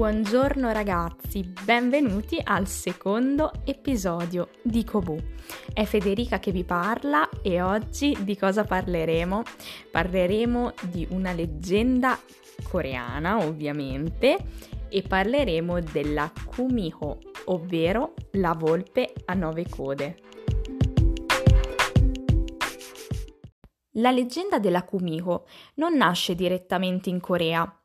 Buongiorno ragazzi, benvenuti al secondo episodio di Kobu. È Federica che vi parla e oggi di cosa parleremo? Parleremo di una leggenda coreana, ovviamente, e parleremo della Kumiho, ovvero la volpe a nove code. La leggenda della Kumiho non nasce direttamente in Corea,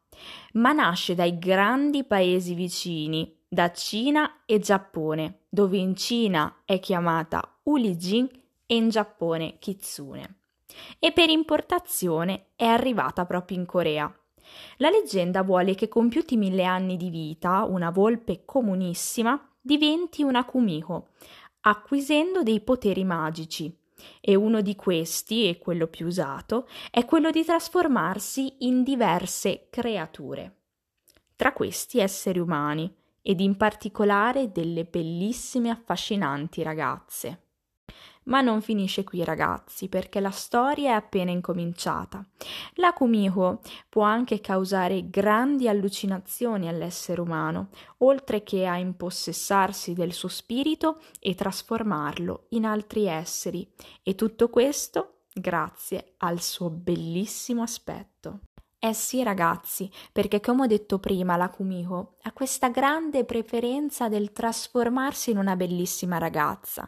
ma nasce dai grandi paesi vicini, da Cina e Giappone, dove in Cina è chiamata Ulijin e in Giappone Kitsune. E per importazione è arrivata proprio in Corea. La leggenda vuole che compiuti mille anni di vita, una volpe comunissima diventi una Kumiho, acquisendo dei poteri magici, e uno di questi, e quello più usato, è quello di trasformarsi in diverse creature. Tra questi esseri umani, ed in particolare delle bellissime e affascinanti ragazze. Ma non finisce qui, ragazzi, perché la storia è appena incominciata. La Kumiho può anche causare grandi allucinazioni all'essere umano, oltre che a impossessarsi del suo spirito e trasformarlo in altri esseri. E tutto questo grazie al suo bellissimo aspetto. Eh sì, ragazzi, perché come ho detto prima, la Kumiho ha questa grande preferenza del trasformarsi in una bellissima ragazza,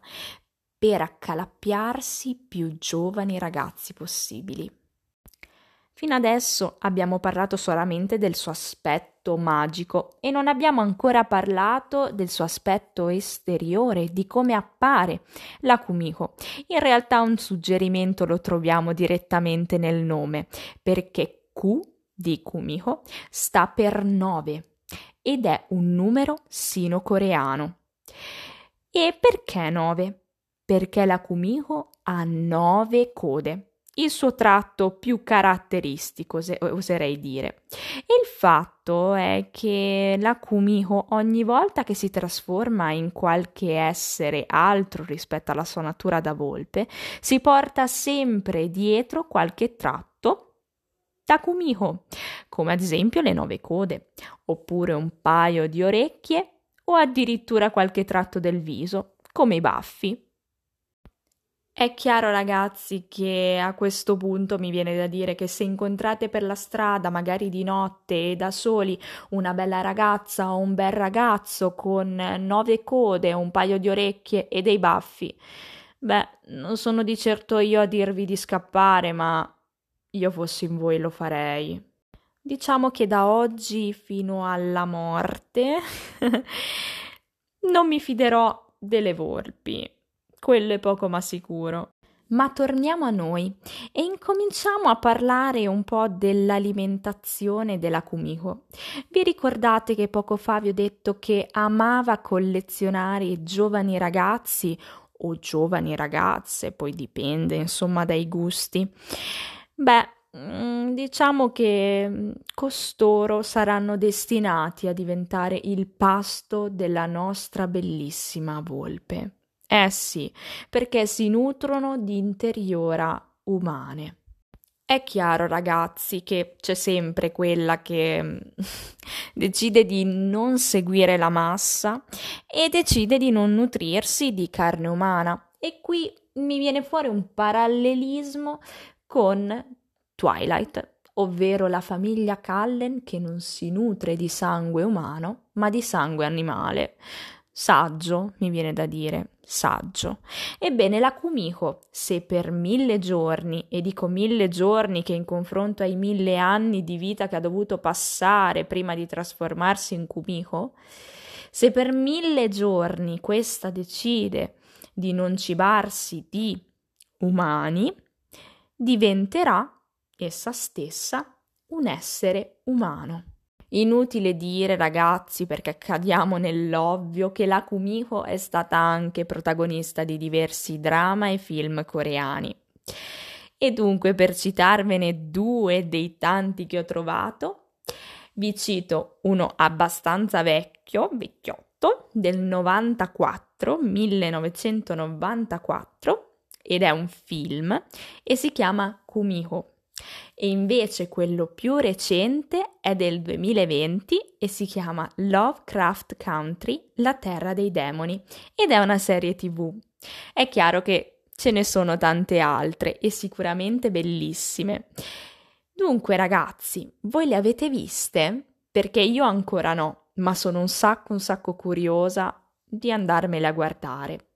per accalappiarsi più giovani ragazzi possibili. Fino adesso abbiamo parlato solamente del suo aspetto magico e non abbiamo ancora parlato del suo aspetto esteriore, di come appare la Kumiko. In realtà un suggerimento lo troviamo direttamente nel nome, perché Q di Kumiko sta per 9 ed è un numero sino-coreano. E perché 9? Perché la Kumiko ha nove code, il suo tratto più caratteristico, oserei dire. Il fatto è che la Kumiko ogni volta che si trasforma in qualche essere altro rispetto alla sua natura da volpe, si porta sempre dietro qualche tratto da Kumiko, come ad esempio le nove code, oppure un paio di orecchie o addirittura qualche tratto del viso, come i baffi. È chiaro ragazzi che a questo punto mi viene da dire che se incontrate per la strada, magari di notte e da soli, una bella ragazza o un bel ragazzo con nove code, un paio di orecchie e dei baffi, beh, non sono di certo io a dirvi di scappare, ma io fossi in voi lo farei. Diciamo che da oggi fino alla morte non mi fiderò delle volpi quello è poco ma sicuro. Ma torniamo a noi e incominciamo a parlare un po' dell'alimentazione della Kumiko. Vi ricordate che poco fa vi ho detto che amava collezionare giovani ragazzi o giovani ragazze, poi dipende insomma dai gusti. Beh, mm, diciamo che mm, costoro saranno destinati a diventare il pasto della nostra bellissima volpe. Eh sì, perché si nutrono di interiora umane. È chiaro, ragazzi, che c'è sempre quella che mm, decide di non seguire la massa e decide di non nutrirsi di carne umana. E qui mi viene fuori un parallelismo con Twilight, ovvero la famiglia Cullen che non si nutre di sangue umano, ma di sangue animale. Saggio, mi viene da dire, saggio. Ebbene, la Kumiko, se per mille giorni, e dico mille giorni che in confronto ai mille anni di vita che ha dovuto passare prima di trasformarsi in Kumiko, se per mille giorni questa decide di non cibarsi di umani, diventerà essa stessa un essere umano. Inutile dire, ragazzi, perché cadiamo nell'ovvio, che la Kumiko è stata anche protagonista di diversi drama e film coreani. E dunque, per citarvene due dei tanti che ho trovato, vi cito uno abbastanza vecchio, vecchiotto, del 94, 1994, ed è un film, e si chiama Kumiko E invece quello più recente è del 2020 e si chiama Lovecraft Country, la terra dei demoni, ed è una serie tv. È chiaro che ce ne sono tante altre e sicuramente bellissime. Dunque ragazzi, voi le avete viste? Perché io ancora no, ma sono un sacco un sacco curiosa di andarmele a guardare.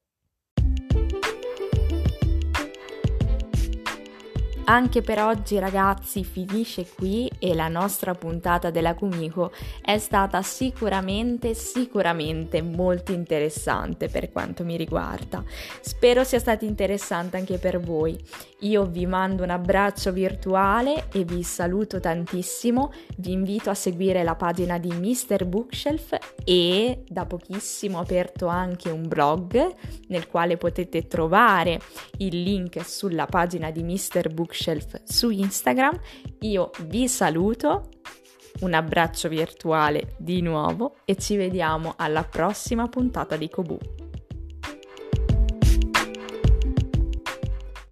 Anche per oggi ragazzi finisce qui e la nostra puntata della Kumiko è stata sicuramente, sicuramente molto interessante per quanto mi riguarda. Spero sia stata interessante anche per voi. Io vi mando un abbraccio virtuale e vi saluto tantissimo. Vi invito a seguire la pagina di Mr. Bookshelf e da pochissimo ho aperto anche un blog nel quale potete trovare il link sulla pagina di Mr. Bookshelf Bookshelf su Instagram. Io vi saluto, un abbraccio virtuale di nuovo e ci vediamo alla prossima puntata di Kobu.